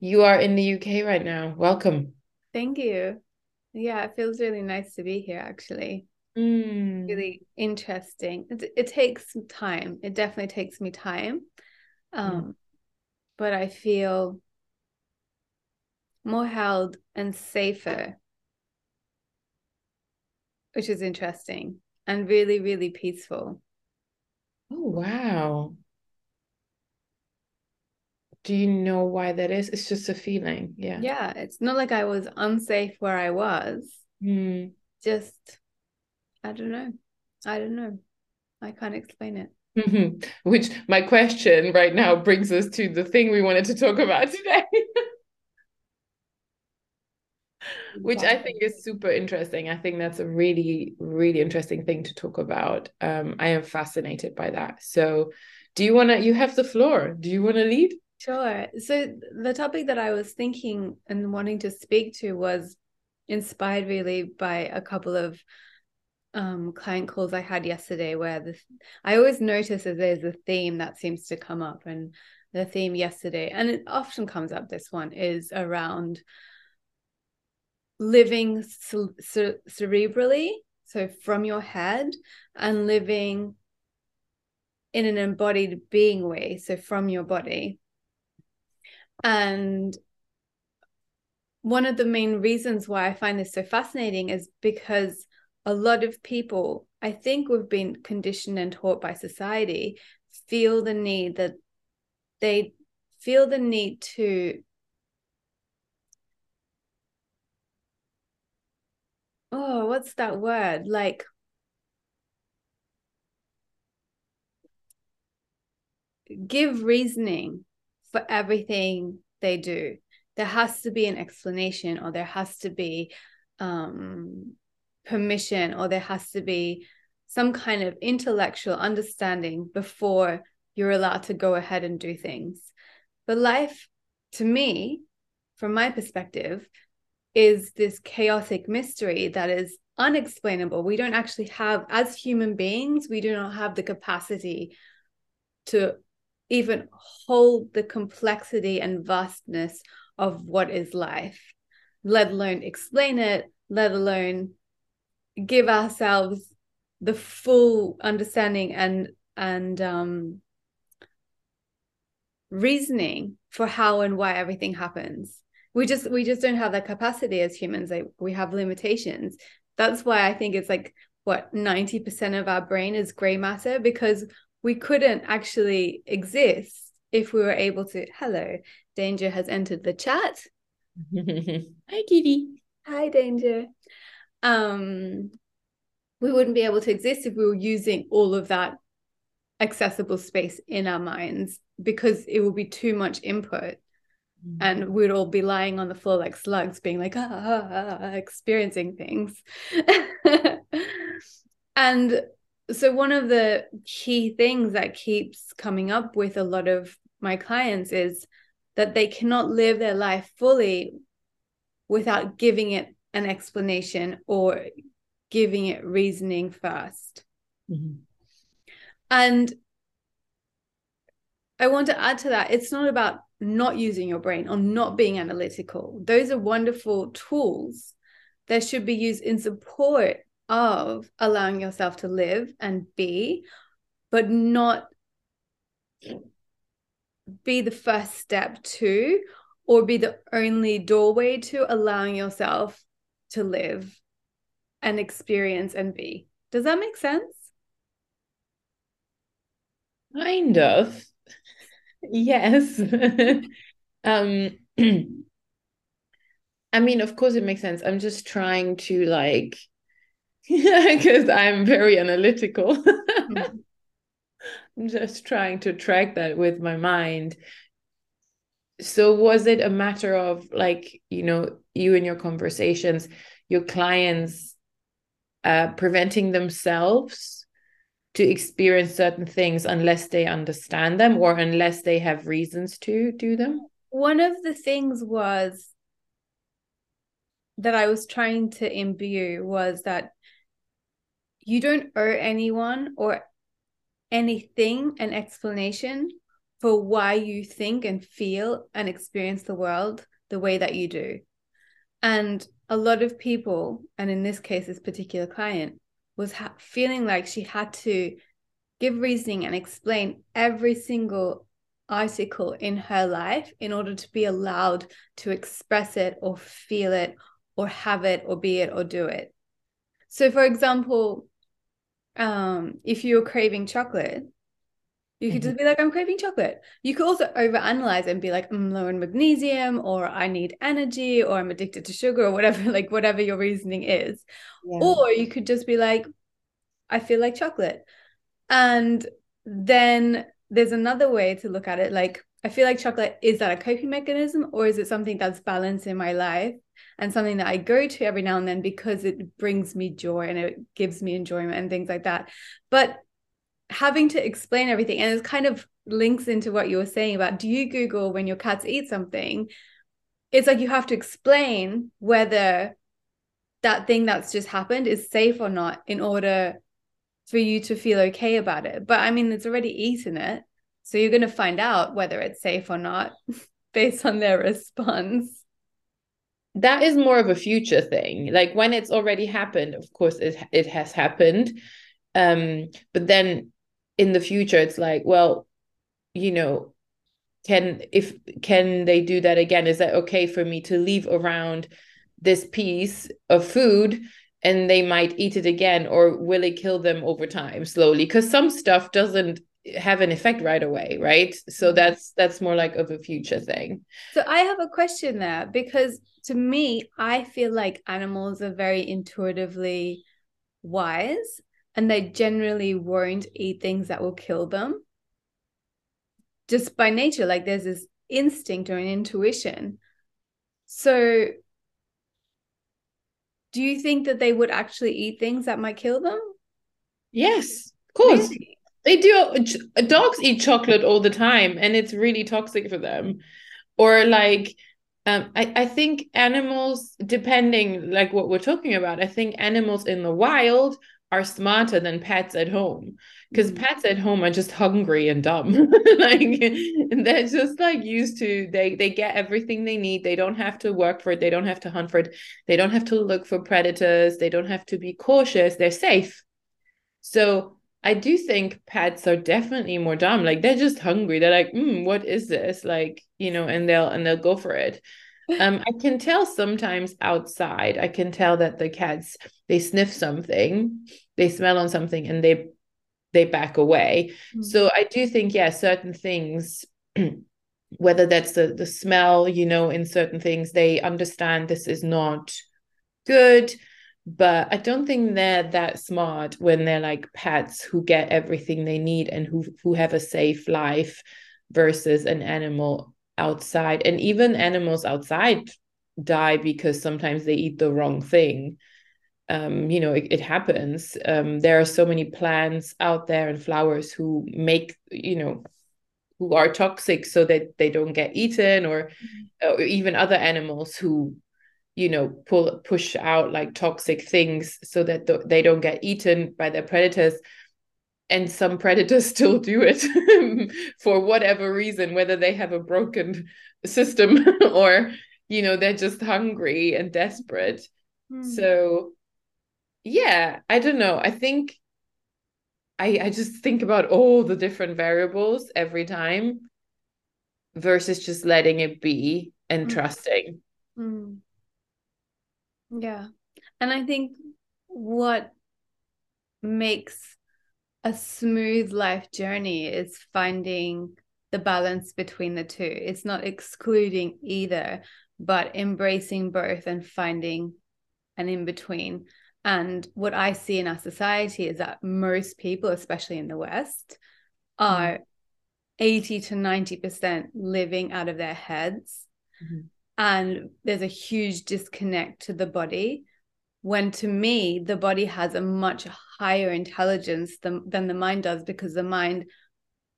You are in the UK right now. Welcome. Thank you. Yeah, it feels really nice to be here actually. Mm. Really interesting. It, it takes time. It definitely takes me time. Um, mm. But I feel more held and safer, which is interesting and really, really peaceful. Oh, wow. Do you know why that is? It's just a feeling. Yeah. Yeah. It's not like I was unsafe where I was. Mm. Just, I don't know. I don't know. I can't explain it. Mm-hmm. Which my question right now brings us to the thing we wanted to talk about today. Which I think is super interesting. I think that's a really, really interesting thing to talk about. Um, I am fascinated by that. So, do you want to? You have the floor. Do you want to lead? Sure. So the topic that I was thinking and wanting to speak to was inspired really by a couple of um, client calls I had yesterday where this I always notice that there's a theme that seems to come up and the theme yesterday and it often comes up this one is around living cerebrally so from your head and living in an embodied being way so from your body and one of the main reasons why I find this so fascinating is because a lot of people, I think we've been conditioned and taught by society, feel the need that they feel the need to oh what's that word? Like give reasoning for everything they do. There has to be an explanation, or there has to be um, permission, or there has to be some kind of intellectual understanding before you're allowed to go ahead and do things. But life, to me, from my perspective, is this chaotic mystery that is unexplainable. We don't actually have, as human beings, we do not have the capacity to even hold the complexity and vastness of what is life, let alone explain it, let alone give ourselves the full understanding and and um, reasoning for how and why everything happens. We just we just don't have that capacity as humans. Like we have limitations. That's why I think it's like what 90% of our brain is gray matter because we couldn't actually exist if we were able to. Hello, Danger has entered the chat. Hi, Kitty. Hi, Danger. Um, we wouldn't be able to exist if we were using all of that accessible space in our minds because it would be too much input mm-hmm. and we'd all be lying on the floor like slugs being like ah, ah, ah, ah experiencing things and so one of the key things that keeps coming up with a lot of my clients is that they cannot live their life fully without giving it an explanation or giving it reasoning 1st mm-hmm. and i want to add to that it's not about not using your brain or not being analytical those are wonderful tools that should be used in support of allowing yourself to live and be, but not be the first step to or be the only doorway to allowing yourself to live and experience and be. Does that make sense? Kind of. yes. um I mean, of course it makes sense. I'm just trying to like because I'm very analytical. mm-hmm. I'm just trying to track that with my mind. So, was it a matter of like, you know, you and your conversations, your clients uh, preventing themselves to experience certain things unless they understand them or unless they have reasons to do them? One of the things was that I was trying to imbue was that you don't owe anyone or anything an explanation for why you think and feel and experience the world the way that you do. And a lot of people, and in this case, this particular client, was ha- feeling like she had to give reasoning and explain every single article in her life in order to be allowed to express it or feel it or have it or be it or do it. So, for example, um, if you're craving chocolate, you could mm-hmm. just be like, I'm craving chocolate. You could also overanalyze and be like, I'm low in magnesium, or I need energy, or I'm addicted to sugar, or whatever, like whatever your reasoning is. Yeah. Or you could just be like, I feel like chocolate. And then there's another way to look at it. Like, I feel like chocolate, is that a coping mechanism, or is it something that's balanced in my life and something that I go to every now and then because it brings me joy and it gives me enjoyment and things like that. But having to explain everything and it kind of links into what you were saying about do you google when your cats eat something? It's like you have to explain whether that thing that's just happened is safe or not in order for you to feel okay about it. But i mean it's already eaten it so you're going to find out whether it's safe or not based on their response that is more of a future thing. Like when it's already happened of course it, it has happened. Um but then in the future it's like well you know can if can they do that again? Is that okay for me to leave around this piece of food and they might eat it again or will it kill them over time slowly? Because some stuff doesn't have an effect right away right? So mm-hmm. that's that's more like of a future thing. So i have a question there because to me i feel like animals are very intuitively wise and they generally won't eat things that will kill them. Just by nature like there's this instinct or an intuition. So do you think that they would actually eat things that might kill them? Yes of course. Really? They do dogs eat chocolate all the time and it's really toxic for them. Or like um, I, I think animals depending like what we're talking about i think animals in the wild are smarter than pets at home. Because mm-hmm. pets at home are just hungry and dumb. Like and they're just like used to they they get everything they need. They don't have to work for it. They don't have to hunt for it. They don't have to look for predators. They don't have to be cautious. They're safe. So i do think pets are definitely more dumb. Like they're just hungry. They're like mm, what is this? Like you know and they'll and they'll go for it. Um i can tell sometimes outside i can tell that the cats they sniff something they smell on something and they they back away. Mm-hmm. so i do think yeah certain things whether that's the the smell you know in certain things they understand this is not good but i don't think they're that smart when they're like pets who get everything they need and who who have a safe life versus an animal outside. And even animals outside die because sometimes they eat the wrong thing. Um, you know it, it happens. Um, there are so many plants out there and flowers who make you know who are toxic so that they don't get eaten or, mm-hmm. or even other animals who you know pull push out like toxic things so that th- they don't get eaten by their predators and some predators still do it for whatever reason whether they have a broken system or you know they're just hungry and desperate mm. so yeah i don't know i think i i just think about all the different variables every time versus just letting it be and mm. trusting mm. Yeah and i think what makes a smooth life journey is finding the balance between the two. It's not excluding either, but embracing both and finding an in between. And what I see in our society is that most people, especially in the West, are mm-hmm. 80 to 90% living out of their heads. Mm-hmm. And there's a huge disconnect to the body when to me the body has a much higher intelligence than, than the mind does because the mind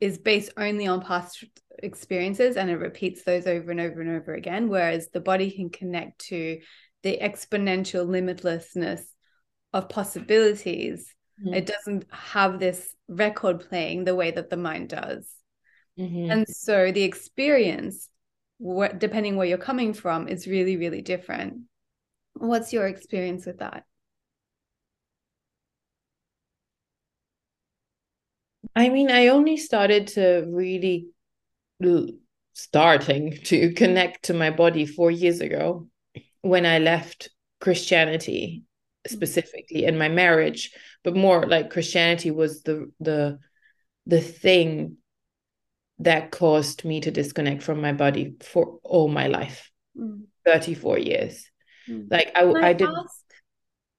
is based only on past experiences and it repeats those over and over and over again whereas the body can connect to the exponential limitlessness of possibilities mm-hmm. it doesn't have this record playing the way that the mind does Mm-hmm. And so the experience, what, depending where you're coming from, is really, really different. What's your experience with that? I mean, I only started to really starting to connect to my body four years ago when I left Christianity mm-hmm. specifically in my marriage, but more like Christianity was the the the thing that caused me to disconnect from my body for all my life mm. 34 years mm. like i, I, I did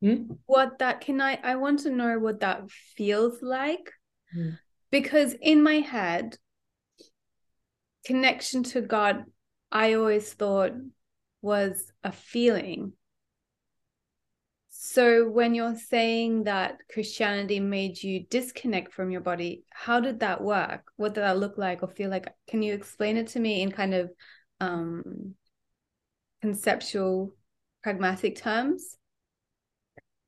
hmm? what that can i i want to know what that feels like mm. because in my head connection to god i always thought was a feeling so when you're saying that Christianity made you disconnect from your body, how did that work? What did that look like or feel like? Can you explain it to me in kind of um, conceptual, pragmatic terms?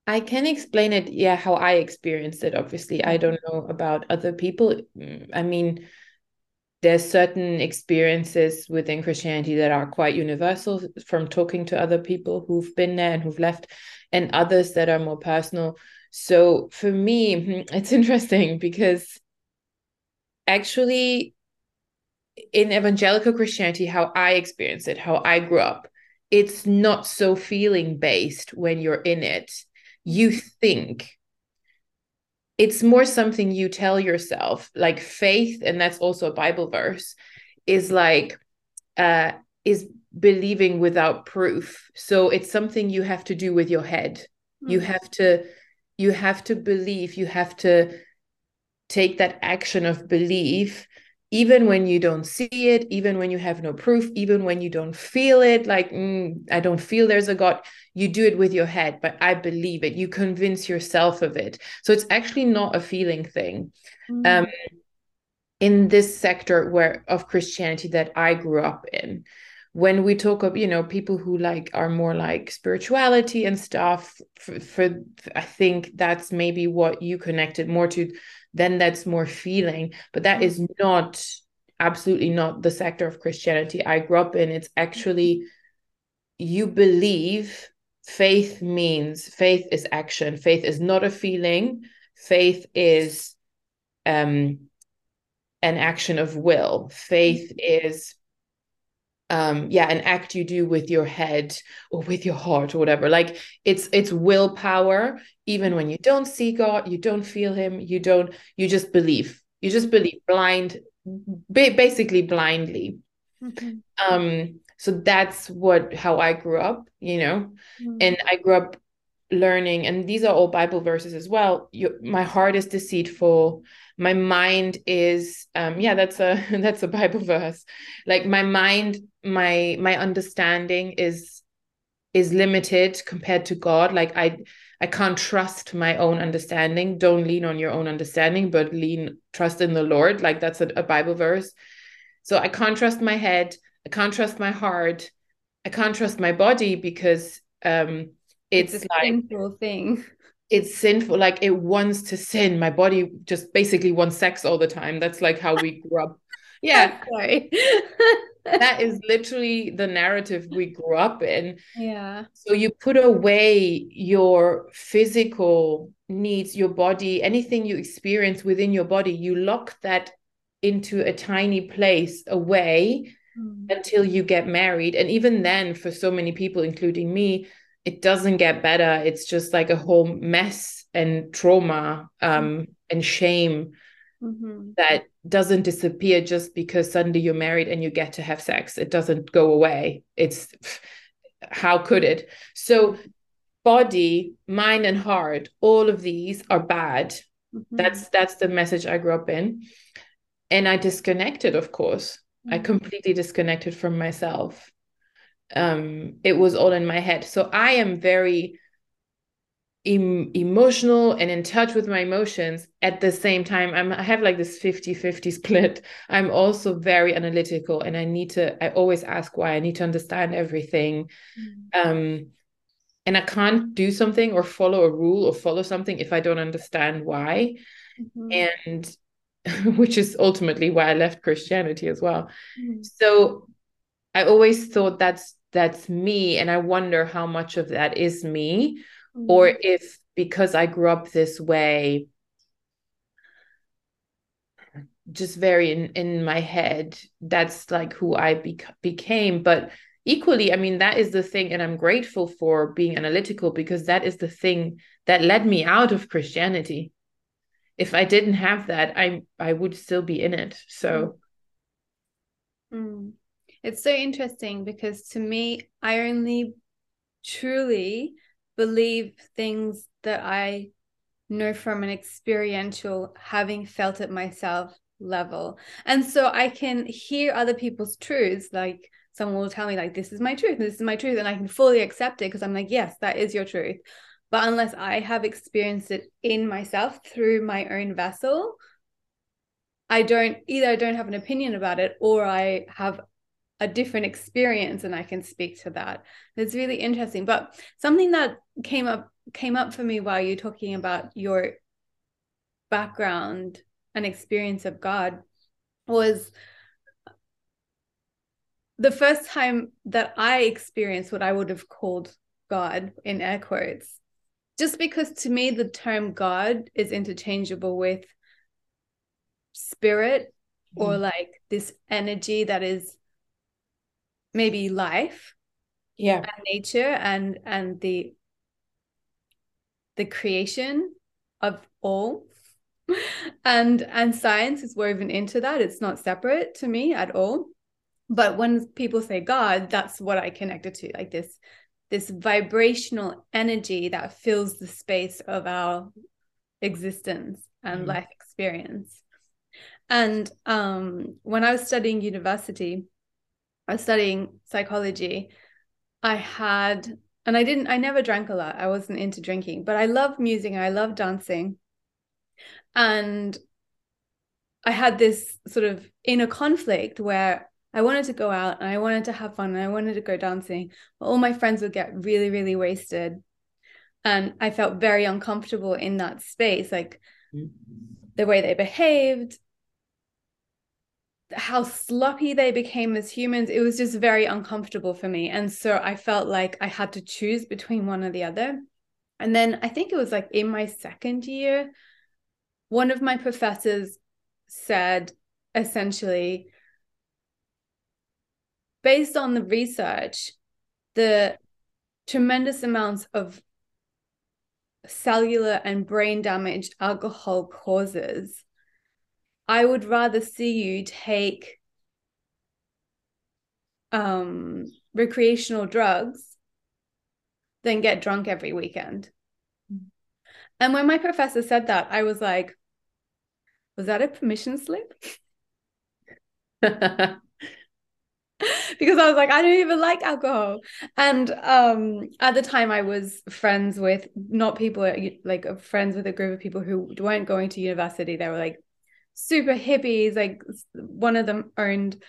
I can explain it, yeah, how I experienced it. Obviously, I don't know about other people. I mean, there's certain experiences within Christianity that are quite universal from talking to other people who've been there and who've left, and others that are more personal. So for me, hmm, it's interesting because actually, in evangelical Christianity, how I experience it, how I grew up, it's not so feeling based when you're in it. You think it's more something you tell yourself like faith and that's also a bible verse is like uh is believing without proof so it's something you have to do with your head mm-hmm. you have to you have to believe you have to take that action of belief even when you don't see it, even when you have no proof, even when you don't feel it, like, mm, I don't feel there's a God, you do it with your head, but I believe it. You convince yourself of it. So it's actually not a feeling thing. Mm-hmm. Um, in this sector where of Christianity that I grew up in, when we talk of you know people who like are more like spirituality and stuff for, for i think that's maybe what you connected more to then that's more feeling. But that mm-hmm. is not absolutely not the sector of Christianity I grew up in. It's actually mm-hmm. you believe faith means faith is action. Faith is not a feeling. Faith is um an action of will. Faith mm-hmm. is um yeah an act you do with your head or with your heart or whatever. Like it's it's willpower. Even when you don't see god you don't feel him you don't you just believe. You just believe blind basically blindly. Mm-hmm. um so that's what how i grew up you know? Mm-hmm. and i grew up learning and these are all bible verses as well you, my heart is deceitful. My mind is um yeah that's a that's a bible verse. Like my mind my my understanding is is limited compared to god. Like i i can't trust my own understanding. Don't lean on your own understanding but lean trust in the lord. Like that's a, a bible verse. So i can't trust my head. I can't trust my heart. I can't trust my body because um it's, it's a like sinful thing. it's sinful like it wants to sin. My body just basically wants sex all the time. That's like how we grew up. Yeah. Sorry that is literally the narrative we grew up in. Yeah. So you put away your physical needs your body anything you experience within your body you lock that into a tiny place away mm. until you get married. And even then for so many people including me it doesn't get better it's just like a whole mess and trauma um, mm-hmm. and shame mm-hmm. that doesn't disappear just because suddenly you're married and you get to have sex it doesn't go away it's how could it so body mind and heart all of these are bad mm-hmm. that's that's the message i grew up in and i disconnected of course i mm-hmm. completely disconnected from myself um it was all in my head so i am very em- emotional and in touch with my emotions at the same time I'm, i have like this 50 50 split i'm also very analytical and i need to i always ask why i need to understand everything mm. um and i can't do something or follow a rule or follow something if i don't understand why mm-hmm. and which is ultimately why I left Christianity as well. Mm. So I always thought that's that's me and I wonder how much of that is me mm. or if because I grew up this way just very in, in my head that's like who I bec- became but equally i mean that is the thing and i'm grateful for being analytical because that is the thing that led me out of christianity if i didn't have that i i would still be in it so mm. It's so interesting because to me i only truly believe things that i know from an experiential having felt it myself level. And so i can hear other people's truths like someone will tell me like this is my truth this is my truth and i can fully accept it because i'm like yes that is your truth. But unless i have experienced it in myself through my own vessel i don't either i don't have an opinion about it or i have a different experience and i can speak to that. It's really interesting. But something that came up came up for me while you're talking about your background and experience of god was the first time that I experienced what I would have called God in air quotes, just because to me the term God is interchangeable with spirit mm. or like this energy that is maybe life yeah. and nature and and the the creation of all. And and science is woven into that. It's not separate to me at all. But when people say god that's what i connected to like this this vibrational energy that fills the space of our existence and mm-hmm. life experience. And um, when i was studying university i was studying psychology i had and i didn't i never drank a lot i wasn't into drinking but i love music i love dancing and i had this sort of inner conflict where I wanted to go out and I wanted to have fun and I wanted to go dancing. But all my friends would get really, really wasted. And I felt very uncomfortable in that space, like mm-hmm. the way they behaved, how sloppy they became as humans. It was just very uncomfortable for me. And so I felt like I had to choose between one or the other. And then I think it was like in my second year, one of my professors said essentially, based on the research, the tremendous amounts of cellular and brain damage alcohol causes, I would rather see you take um, recreational drugs than get drunk every weekend. And when my professor said that, I was like, was that a permission slip? because I was like, I don't even like alcohol. And um, at the time, I was friends with not people like friends with a group of people who weren't going to university. They were like super hippies. Like one of them owned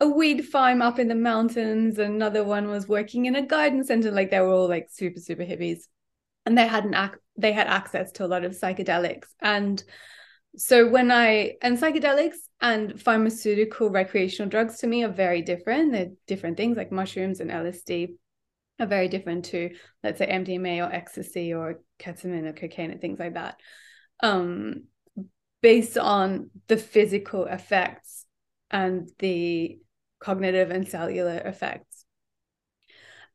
a weed farm up in the mountains. Another one was working in a garden center. Like they were all like super super hippies, and they had an ac- they had access to a lot of psychedelics and so when I and psychedelics and pharmaceutical recreational drugs to me are very different. They're different things like mushrooms and LSD are very different to let's say MDMA or ecstasy or ketamine or cocaine and things like that. Um, based on the physical effects and the cognitive and cellular effects.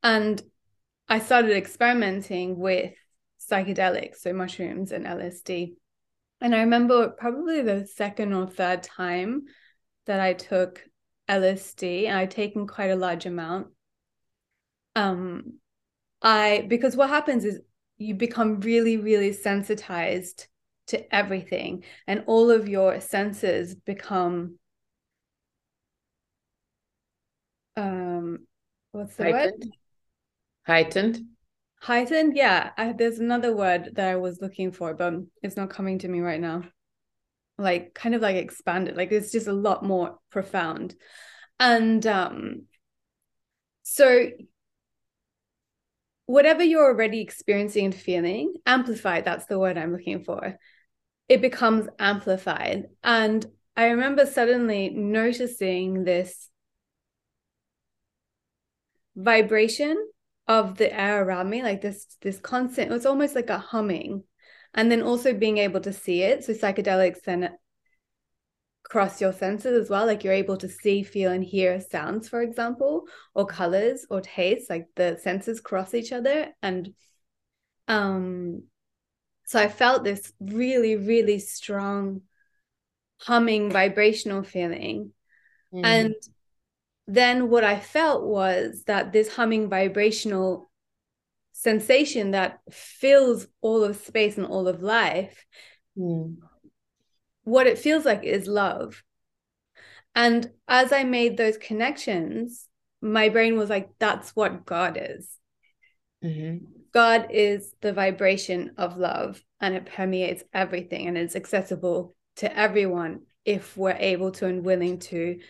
And I started experimenting with psychedelics, so mushrooms and LSD and I remember probably the second or third time that I took LSD, and I'd taken quite a large amount. Um, I because what happens is you become really, really sensitized to everything, and all of your senses become um what's the heightened. word? Heightened. Heightened? Yeah I, there's another word that i was looking for but it's not coming to me right now. Like kind of like expanded like it's just a lot more profound. And um so whatever you're already experiencing and feeling amplified that's the word i'm looking for it becomes amplified. And I remember suddenly noticing this vibration of the air around me, like this this constant, it was almost like a humming. And then also being able to see it. So psychedelics then cross your senses as well. Like you're able to see, feel, and hear sounds, for example, or colors or taste. Like the senses cross each other. And um so I felt this really, really strong humming vibrational feeling. Mm. And then what I felt was that this humming vibrational sensation that fills all of space and all of life, mm. what it feels like is love. And as I made those connections, my brain was like, that's what God is. Mm-hmm. God is the vibration of love and it permeates everything and it's accessible to everyone if we're able to and willing to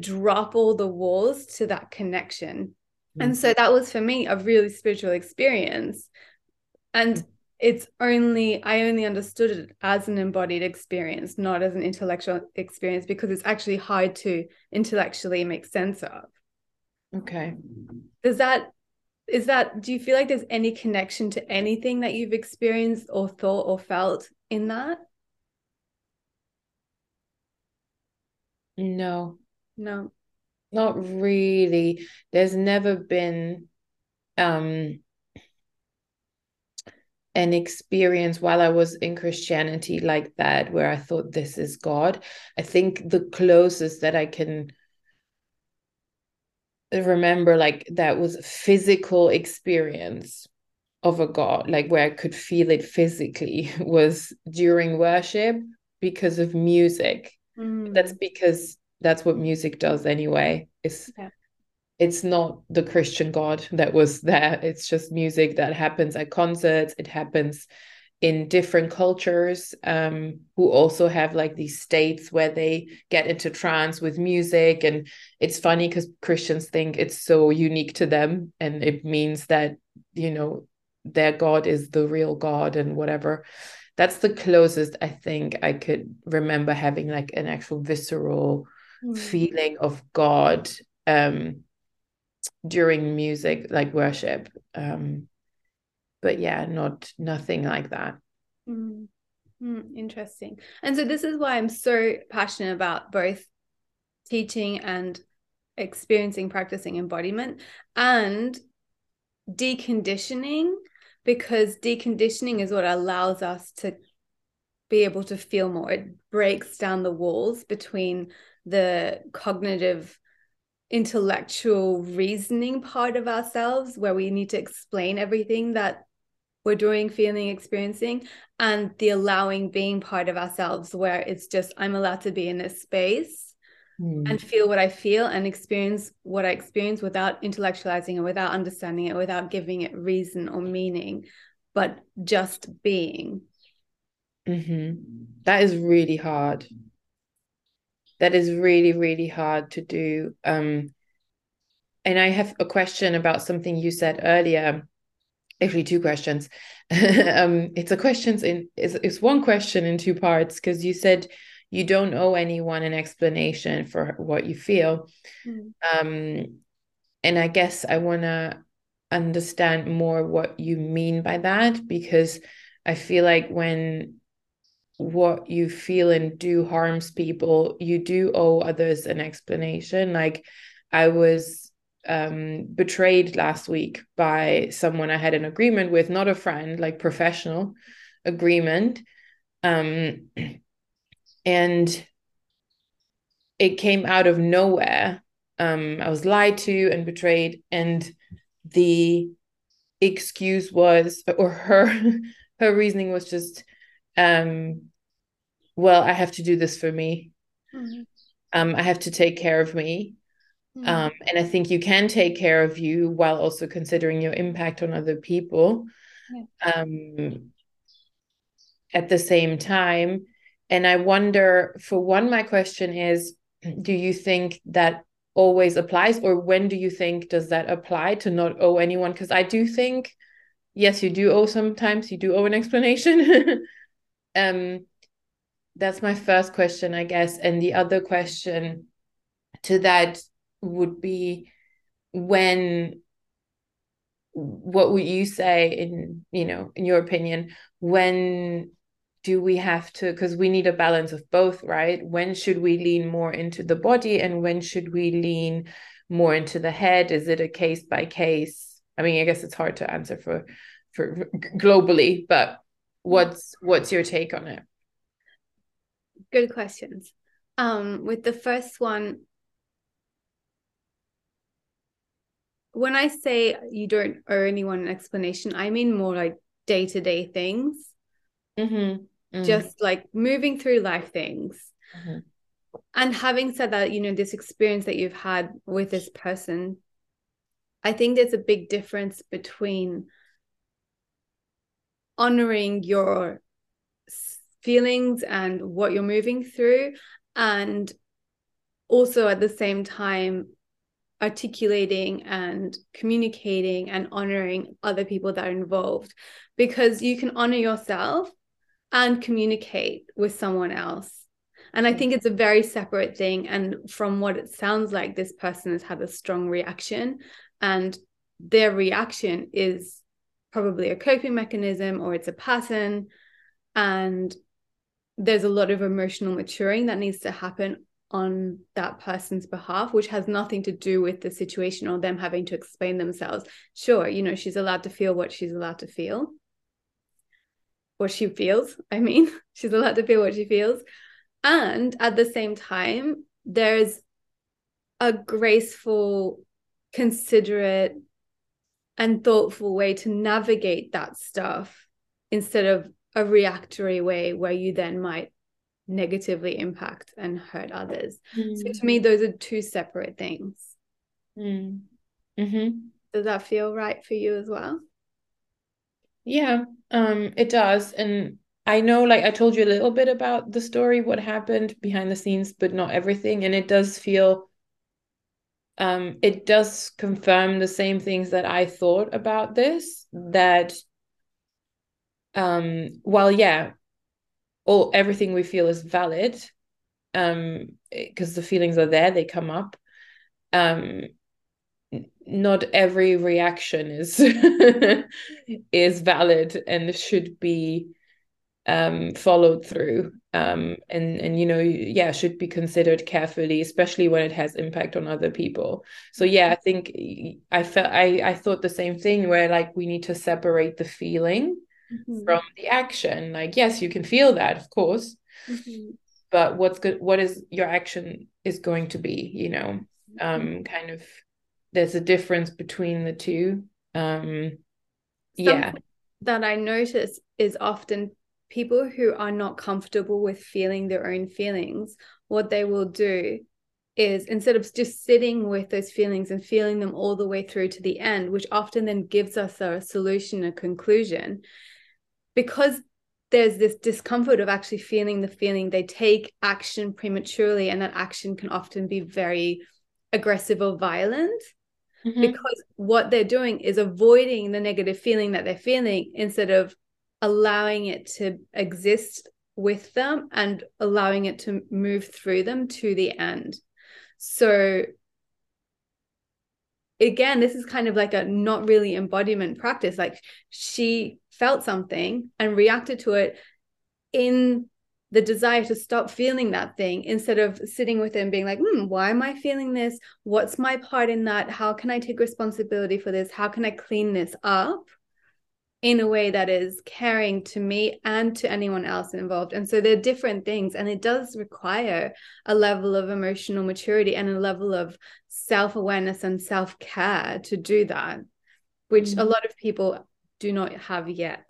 drop all the walls to that connection. Mm-hmm. And so that was for me a really spiritual experience. And it's only, I only understood it as an embodied experience, not as an intellectual experience, because it's actually hard to intellectually make sense of. Okay. Does that, is that, do you feel like there's any connection to anything that you've experienced or thought or felt in that? No. No. Not really. There's never been um an experience while I was in Christianity like that where I thought this is God. I think the closest that I can remember like that was physical experience of a God, like where I could feel it physically was during worship because of music. Mm. That's because that's what music does anyway. It's yeah. it's not the Christian God that was there. It's just music that happens at concerts. It happens in different cultures um, who also have like these states where they get into trance with music. And it's funny because Christians think it's so unique to them. And it means that, you know, their God is the real God and whatever. That's the closest I think I could remember having like an actual visceral mm. feeling of God um, during music, like worship. Um, but yeah, not nothing like that. Mm. Mm, interesting. And so this is why I'm so passionate about both teaching and experiencing practicing embodiment and deconditioning because deconditioning is what allows us to be able to feel more it breaks down the walls between the cognitive intellectual reasoning part of ourselves where we need to explain everything that we're doing feeling experiencing and the allowing being part of ourselves where it's just i'm allowed to be in this space mm. and feel what i feel and experience what i experience without intellectualizing it without understanding it without giving it reason or meaning but just being mm-hmm. that is really hard that is really really hard to do um and i have a question about something you said earlier actually two questions um it's a questions in it's, it's one question in two parts because you said you don't owe anyone an explanation for what you feel mm. um and i guess i want to understand more what you mean by that because i feel like when what you feel and do harms people, you do owe others an explanation. Like I was um, betrayed last week by someone I had an agreement with, not a friend, like professional agreement. Um, and it came out of nowhere. Um, I was lied to and betrayed, and the excuse was, or her her reasoning was just um well i have to do this for me mm-hmm. um i have to take care of me mm-hmm. um and i think you can take care of you while also considering your impact on other people yeah. um at the same time and i wonder for one my question is do you think that always applies or when do you think does that apply to not owe anyone because i do think yes you do owe sometimes you do owe an explanation um that's my first question i guess and the other question to that would be when what would you say in you know in your opinion when do we have to because we need a balance of both right? When should we lean more into the body and when should we lean more into the head? Is it a case by case? I mean i guess it's hard to answer for for globally but what's what's your take on it? Good questions. Um with the first one when I say you don't owe anyone an explanation, I mean more like day to day things. Mm-hmm. Mm-hmm. Just like moving through life things. Mm-hmm. And having said that, you know, this experience that you've had with this person, I think there's a big difference between honoring your feelings and what you're moving through and also at the same time articulating and communicating and honoring other people that are involved because you can honor yourself and communicate with someone else. And i think it's a very separate thing. And from what it sounds like this person has had a strong reaction and their reaction is probably a coping mechanism or it's a pattern. And there's a lot of emotional maturing that needs to happen on that person's behalf, which has nothing to do with the situation or them having to explain themselves. Sure, you know, she's allowed to feel what she's allowed to feel, what she feels. I mean, she's allowed to feel what she feels. And at the same time, there's a graceful, considerate, and thoughtful way to navigate that stuff instead of a reactory way where you then might negatively impact and hurt others. Mm. So to me, those are two separate things. Mm. Mm-hmm. Does that feel right for you as well? Yeah, um, it does. And I know, like I told you a little bit about the story, what happened behind the scenes, but not everything. And it does feel um it does confirm the same things that I thought about this that um while yeah all everything we feel is valid um because the feelings are there they come up um not every reaction is is valid and should be um followed through um and and you know yeah should be considered carefully especially when it has impact on other people. So yeah i think i felt i i thought the same thing where like we need to separate the feeling mm-hmm. from the action like yes you can feel that of course mm-hmm. but what's good what is your action is going to be you know um mm-hmm. kind of there's a difference between the two um yeah that i notice is often people who are not comfortable with feeling their own feelings what they will do is instead of just sitting with those feelings and feeling them all the way through to the end, which often then gives us a solution, a conclusion, because there's this discomfort of actually feeling the feeling, they take action prematurely, and that action can often be very aggressive or violent. Mm-hmm. Because what they're doing is avoiding the negative feeling that they're feeling instead of allowing it to exist with them and allowing it to move through them to the end. So again, this is kind of like a not really embodiment practice. Like she felt something and reacted to it in the desire to stop feeling that thing instead of sitting with it and being like, hmm, why am I feeling this? What's my part in that? How can I take responsibility for this? How can I clean this up? in a way that is caring to me and to anyone else involved. And so they're different things. And it does require a level of emotional maturity and a level of self awareness and self care to do that, which mm-hmm. a lot of people do not have yet.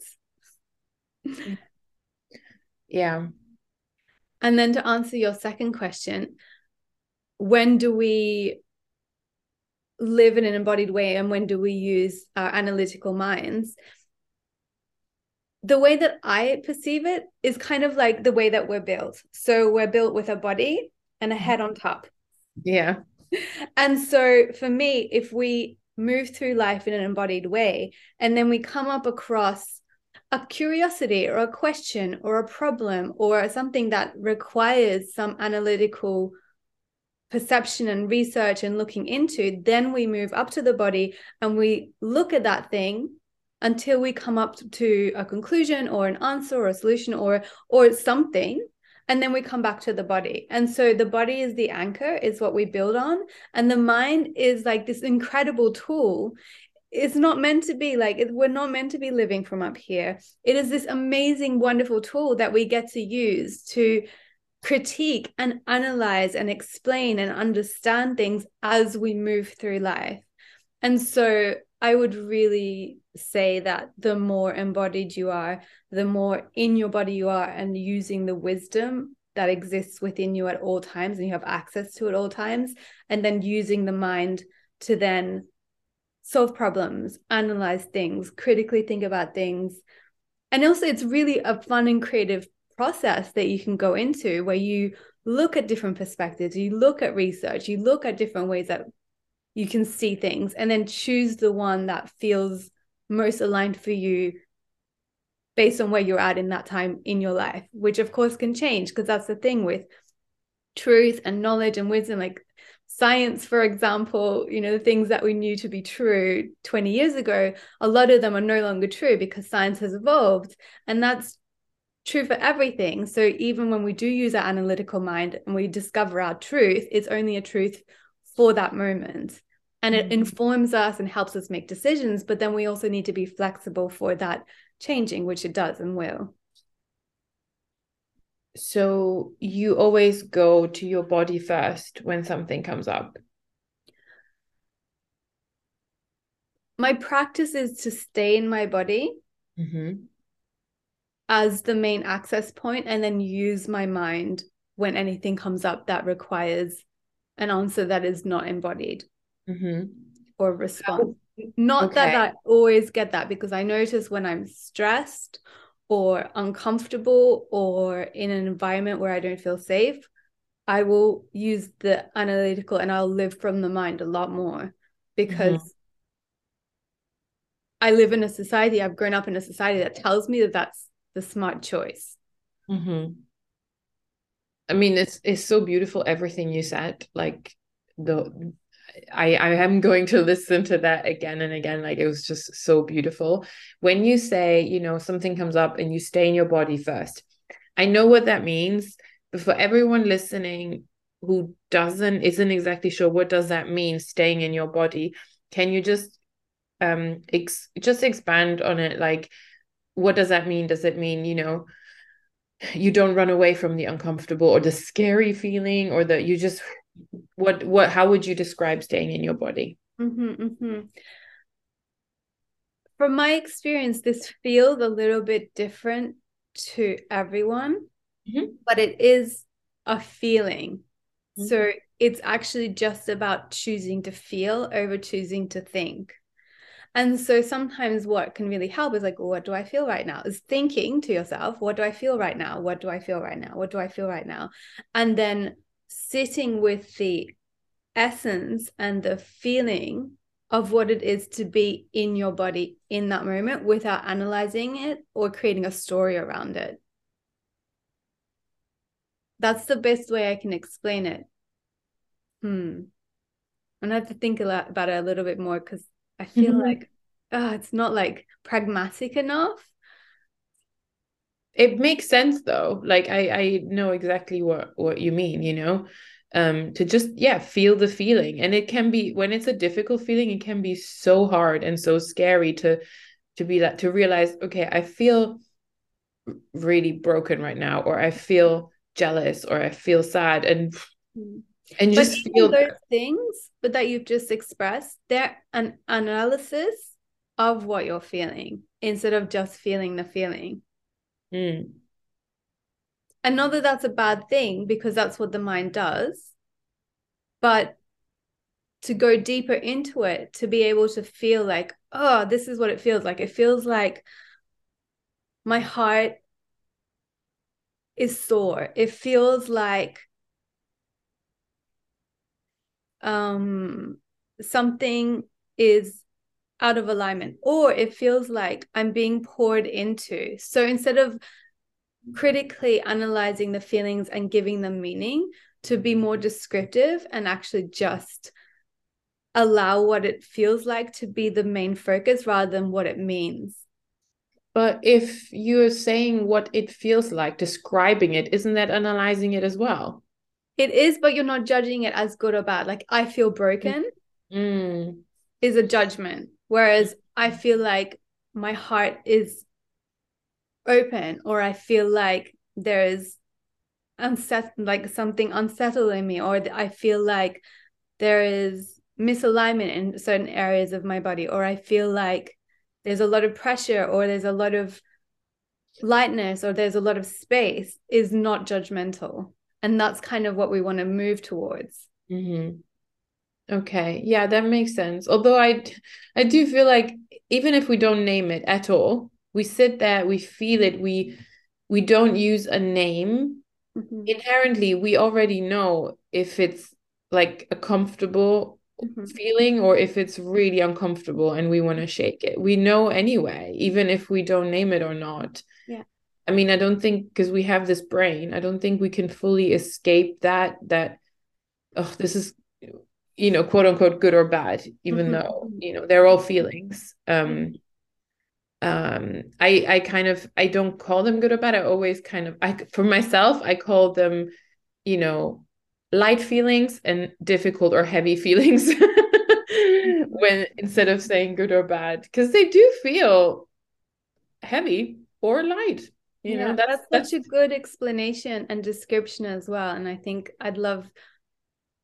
yeah. And then to answer your second question, when do we live in an embodied way and when do we use our analytical minds? the way that I perceive it is kind of like the way that we're built. So we're built with a body and a head on top. Yeah. And so for me, if we move through life in an embodied way and then we come up across a curiosity or a question or a problem or something that requires some analytical perception and research and looking into, then we move up to the body and we look at that thing until we come up to a conclusion or an answer or a solution or or something and then we come back to the body. And so the body is the anchor is what we build on. And the mind is like this incredible tool. It's not meant to be like we're not meant to be living from up here. It is this amazing wonderful tool that we get to use to critique and analyze and explain and understand things as we move through life. And so i would really say that the more embodied you are the more in your body you are and using the wisdom that exists within you at all times and you have access to at all times and then using the mind to then solve problems, analyze things, critically think about things. And also, it's really a fun and creative process that you can go into where you look at different perspectives, you look at research, you look at different ways that you can see things, and then choose the one that feels most aligned for you based on where you're at in that time in your life, which of course can change because that's the thing with truth and knowledge and wisdom. Like science for example you know the things that we knew to be true 20 years ago a lot of them are no longer true because science has evolved and that's true for everything so even when we do use our analytical mind and we discover our truth it's only a truth for that moment and it informs us and helps us make decisions but then we also need to be flexible for that changing which it does and will. So you always go to your body first when something comes up. My practice is to stay in my body mm-hmm. as the main access point and then use my mind when anything comes up that requires an answer that is not embodied mm-hmm. or response not okay. that i always get that because i notice when i'm stressed or uncomfortable or in an environment where I don't feel safe, I will use the analytical and I'll live from the mind a lot more because mm-hmm. I live in a society, I've grown up in a society that tells me that that's the smart choice. Mm-hmm. I mean, it's it's so beautiful everything you said. Like the I, I am going to listen to that again and again. Like it was just so beautiful. When you say, you know, something comes up and you stay in your body first, I know what that means. But for everyone listening who doesn't, isn't exactly sure what does that mean, staying in your body, can you just um ex- just expand on it? Like, what does that mean? Does it mean, you know, you don't run away from the uncomfortable or the scary feeling or that you just what what how would you describe staying in your body mm-hmm, mm-hmm. from my experience this feels a little bit different to everyone mm-hmm. but it is a feeling mm-hmm. so it's actually just about choosing to feel over choosing to think and so sometimes what can really help is like, well, what do I feel right now? Is thinking to yourself, what do I feel right now? What do I feel right now? What do I feel right now? And then sitting with the essence and the feeling of what it is to be in your body in that moment without analyzing it or creating a story around it. That's the best way I can explain it. Hmm. I'm gonna have to think a lot about it a little bit more because I feel mm-hmm. like oh, it's not like pragmatic enough. It makes sense though. Like I I know exactly what what you mean, you know. Um to just yeah, feel the feeling. And it can be when it's a difficult feeling, it can be so hard and so scary to to be that to realize, okay, I feel really broken right now or I feel jealous or I feel sad and mm. and just feel those things but that you've just expressed they're an analysis of what you're feeling instead of just feeling the feeling mm. and not that that's a bad thing because that's what the mind does. But to go deeper into it to be able to feel like oh this is what it feels like. It feels like my heart is sore. It feels like um something is out of alignment or it feels like i'm being poured into. So instead of critically analyzing the feelings and giving them meaning to be more descriptive and actually just allow what it feels like to be the main focus rather than what it means. But if you're saying what it feels like describing it isn't that analyzing it as well? It is but you're not judging it as good or bad. Like i feel broken mm. is a judgment whereas i feel like my heart is open or i feel like there is unset like something unsettled in me or i feel like there is misalignment in certain areas of my body or i feel like there's a lot of pressure or there's a lot of lightness or there's a lot of space is not judgmental and that's kind of what we want to move towards mm-hmm. Okay yeah that makes sense. Although i i do feel like even if we don't name it at all we sit there we feel it we we don't use a name. Mm-hmm. inherently we already know if it's like a comfortable mm-hmm. feeling or if it's really uncomfortable and we want to shake it. We know anyway even if we don't name it or not. Yeah. I mean, I don't think because we have this brain, I don't think we can fully escape that, that, oh, this is, you know, quote unquote good or bad, even mm-hmm. though, you know, they're all feelings. Um, um, I, I kind of, I don't call them good or bad. I always kind of, I, for myself, I call them, you know, light feelings and difficult or heavy feelings when instead of saying good or bad, because they do feel heavy or light you yeah, know that's, that's such a good explanation and description as well and i think i'd love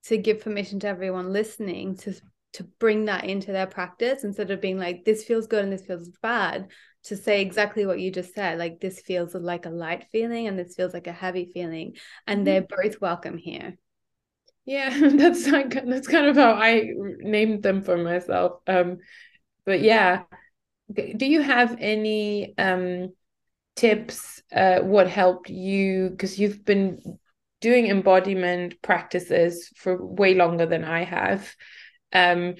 to give permission to everyone listening to to bring that into their practice instead of being like this feels good and this feels bad to say exactly what you just said like this feels like a light feeling and this feels like a heavy feeling. And mm-hmm. they're both welcome here. Yeah that's like that's kind of how i named them for myself. Um but yeah. Do you have any um tips uh, what helped you? Because you've been doing embodiment practices for way longer than I have. Um,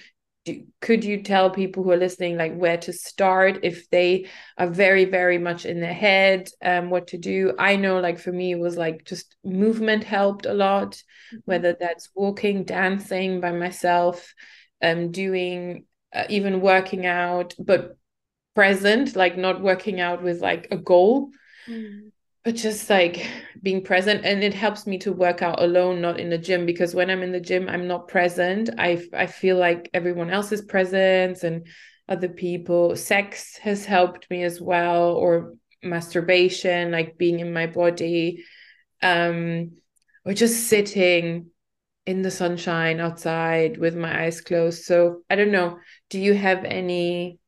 do, could you tell people who are listening like where to start if they are very very much in their head um what to do i know like for me it was like just movement helped a lot mm-hmm. whether that's walking dancing by myself um doing uh, even working out but present like not working out with like a goal mm. But just like being present and it helps me to work out alone not in the gym because when i'm in the gym i'm not present. I i feel like everyone else is present and other people. Sex has helped me as well or masturbation like being in my body um or just sitting in the sunshine outside with my eyes closed. So i don't know. Do you have any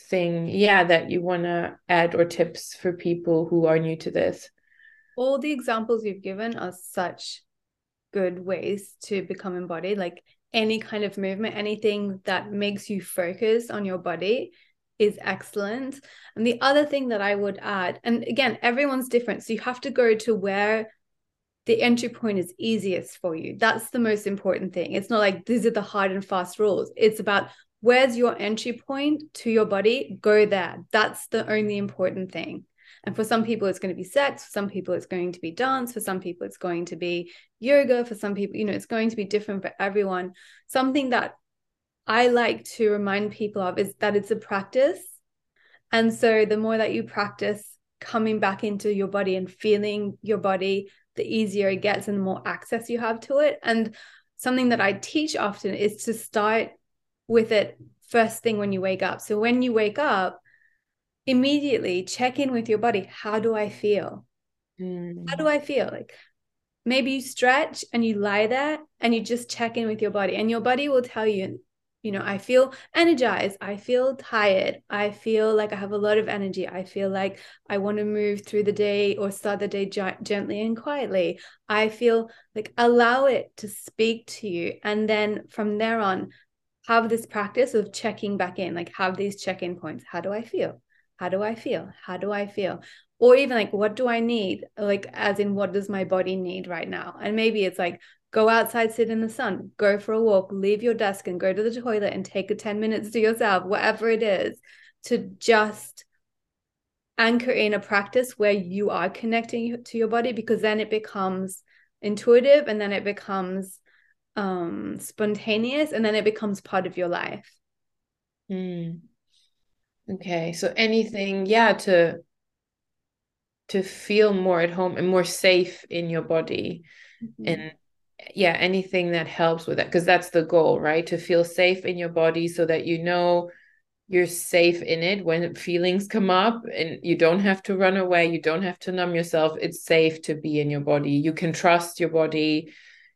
thing yeah that you want to add or tips for people who are new to this? All the examples you've given are such good ways to become embodied like any kind of movement anything that makes you focus on your body is excellent. And the other thing that i would add and again everyone's different so you have to go to where the entry point is easiest for you. That's the most important thing. It's not like these are the hard and fast rules. It's about where's your entry point to your body? Go there. That's the only important thing. And for some people it's going to be sex for some people it's going to be dance for some people it's going to be yoga for some people you know it's going to be different for everyone. Something that i like to remind people of is that it's a practice. And so the more that you practice coming back into your body and feeling your body the easier it gets and the more access you have to it. And something that i teach often is to start with it first thing when you wake up. So when you wake up, immediately check in with your body. How do I feel? Mm. How do I feel? Like maybe you stretch and you lie there and you just check in with your body, and your body will tell you, you know, I feel energized. I feel tired. I feel like I have a lot of energy. I feel like I want to move through the day or start the day gently and quietly. I feel like allow it to speak to you. And then from there on, have this practice of checking back in, like have these check in points. How do I feel? How do I feel? How do I feel? Or even like, what do I need? Like, as in, what does my body need right now? And maybe it's like go outside, sit in the sun, go for a walk, leave your desk and go to the toilet and take a 10 minutes to yourself, whatever it is, to just anchor in a practice where you are connecting to your body because then it becomes intuitive and then it becomes um spontaneous and then it becomes part of your life. Mm. Okay, so anything, yeah, to to feel more at home and more safe in your body mm-hmm. and yeah anything that helps with that because that's the goal right to feel safe in your body so that you know you're safe in it when feelings come up and you don't have to run away you don't have to numb yourself it's safe to be in your body you can trust your body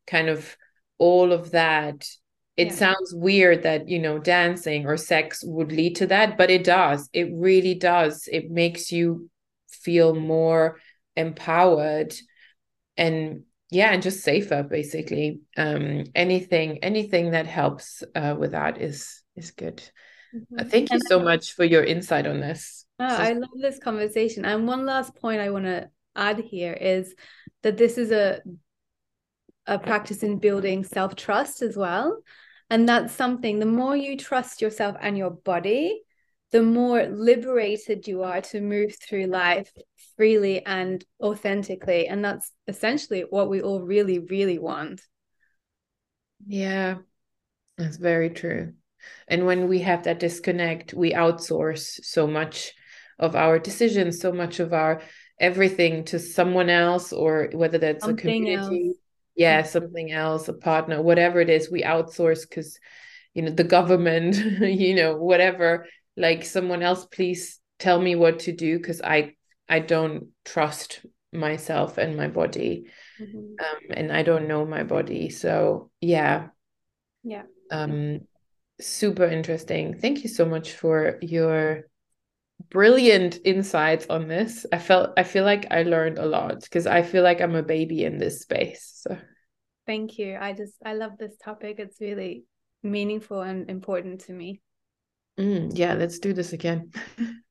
kind of all of that it yeah. sounds weird that you know dancing or sex would lead to that but it does. It really does. It makes you feel more empowered and yeah and just safer basically. Um anything anything that helps uh with that is is good. Mm-hmm. uh, thank you so much for your insight on this. Oh, i love this conversation. And one last point i want to add here is that this is a a practice in building self-trust as well and that's something the more you trust yourself and your body the more liberated you are to move through life freely and authentically. And that's essentially what we all really, really want. Yeah, that's very true. And when we have that disconnect, we outsource so much of our decisions, so much of our everything to someone else, or whether that's something a community, else. Yeah, something else, a partner, whatever it is, we outsource because you know the government, you know, whatever. Like someone else please tell me what to do because i i don't trust myself and my body mm-hmm. um, and i don't know my body. So yeah. Yeah. Um super interesting. Thank you so much for your brilliant insights on this. I felt i feel like i learned a lot because i feel like i'm a baby in this space so. Thank you. I just i love this topic. It's really meaningful and important to me. Mm, yeah, let's do this again.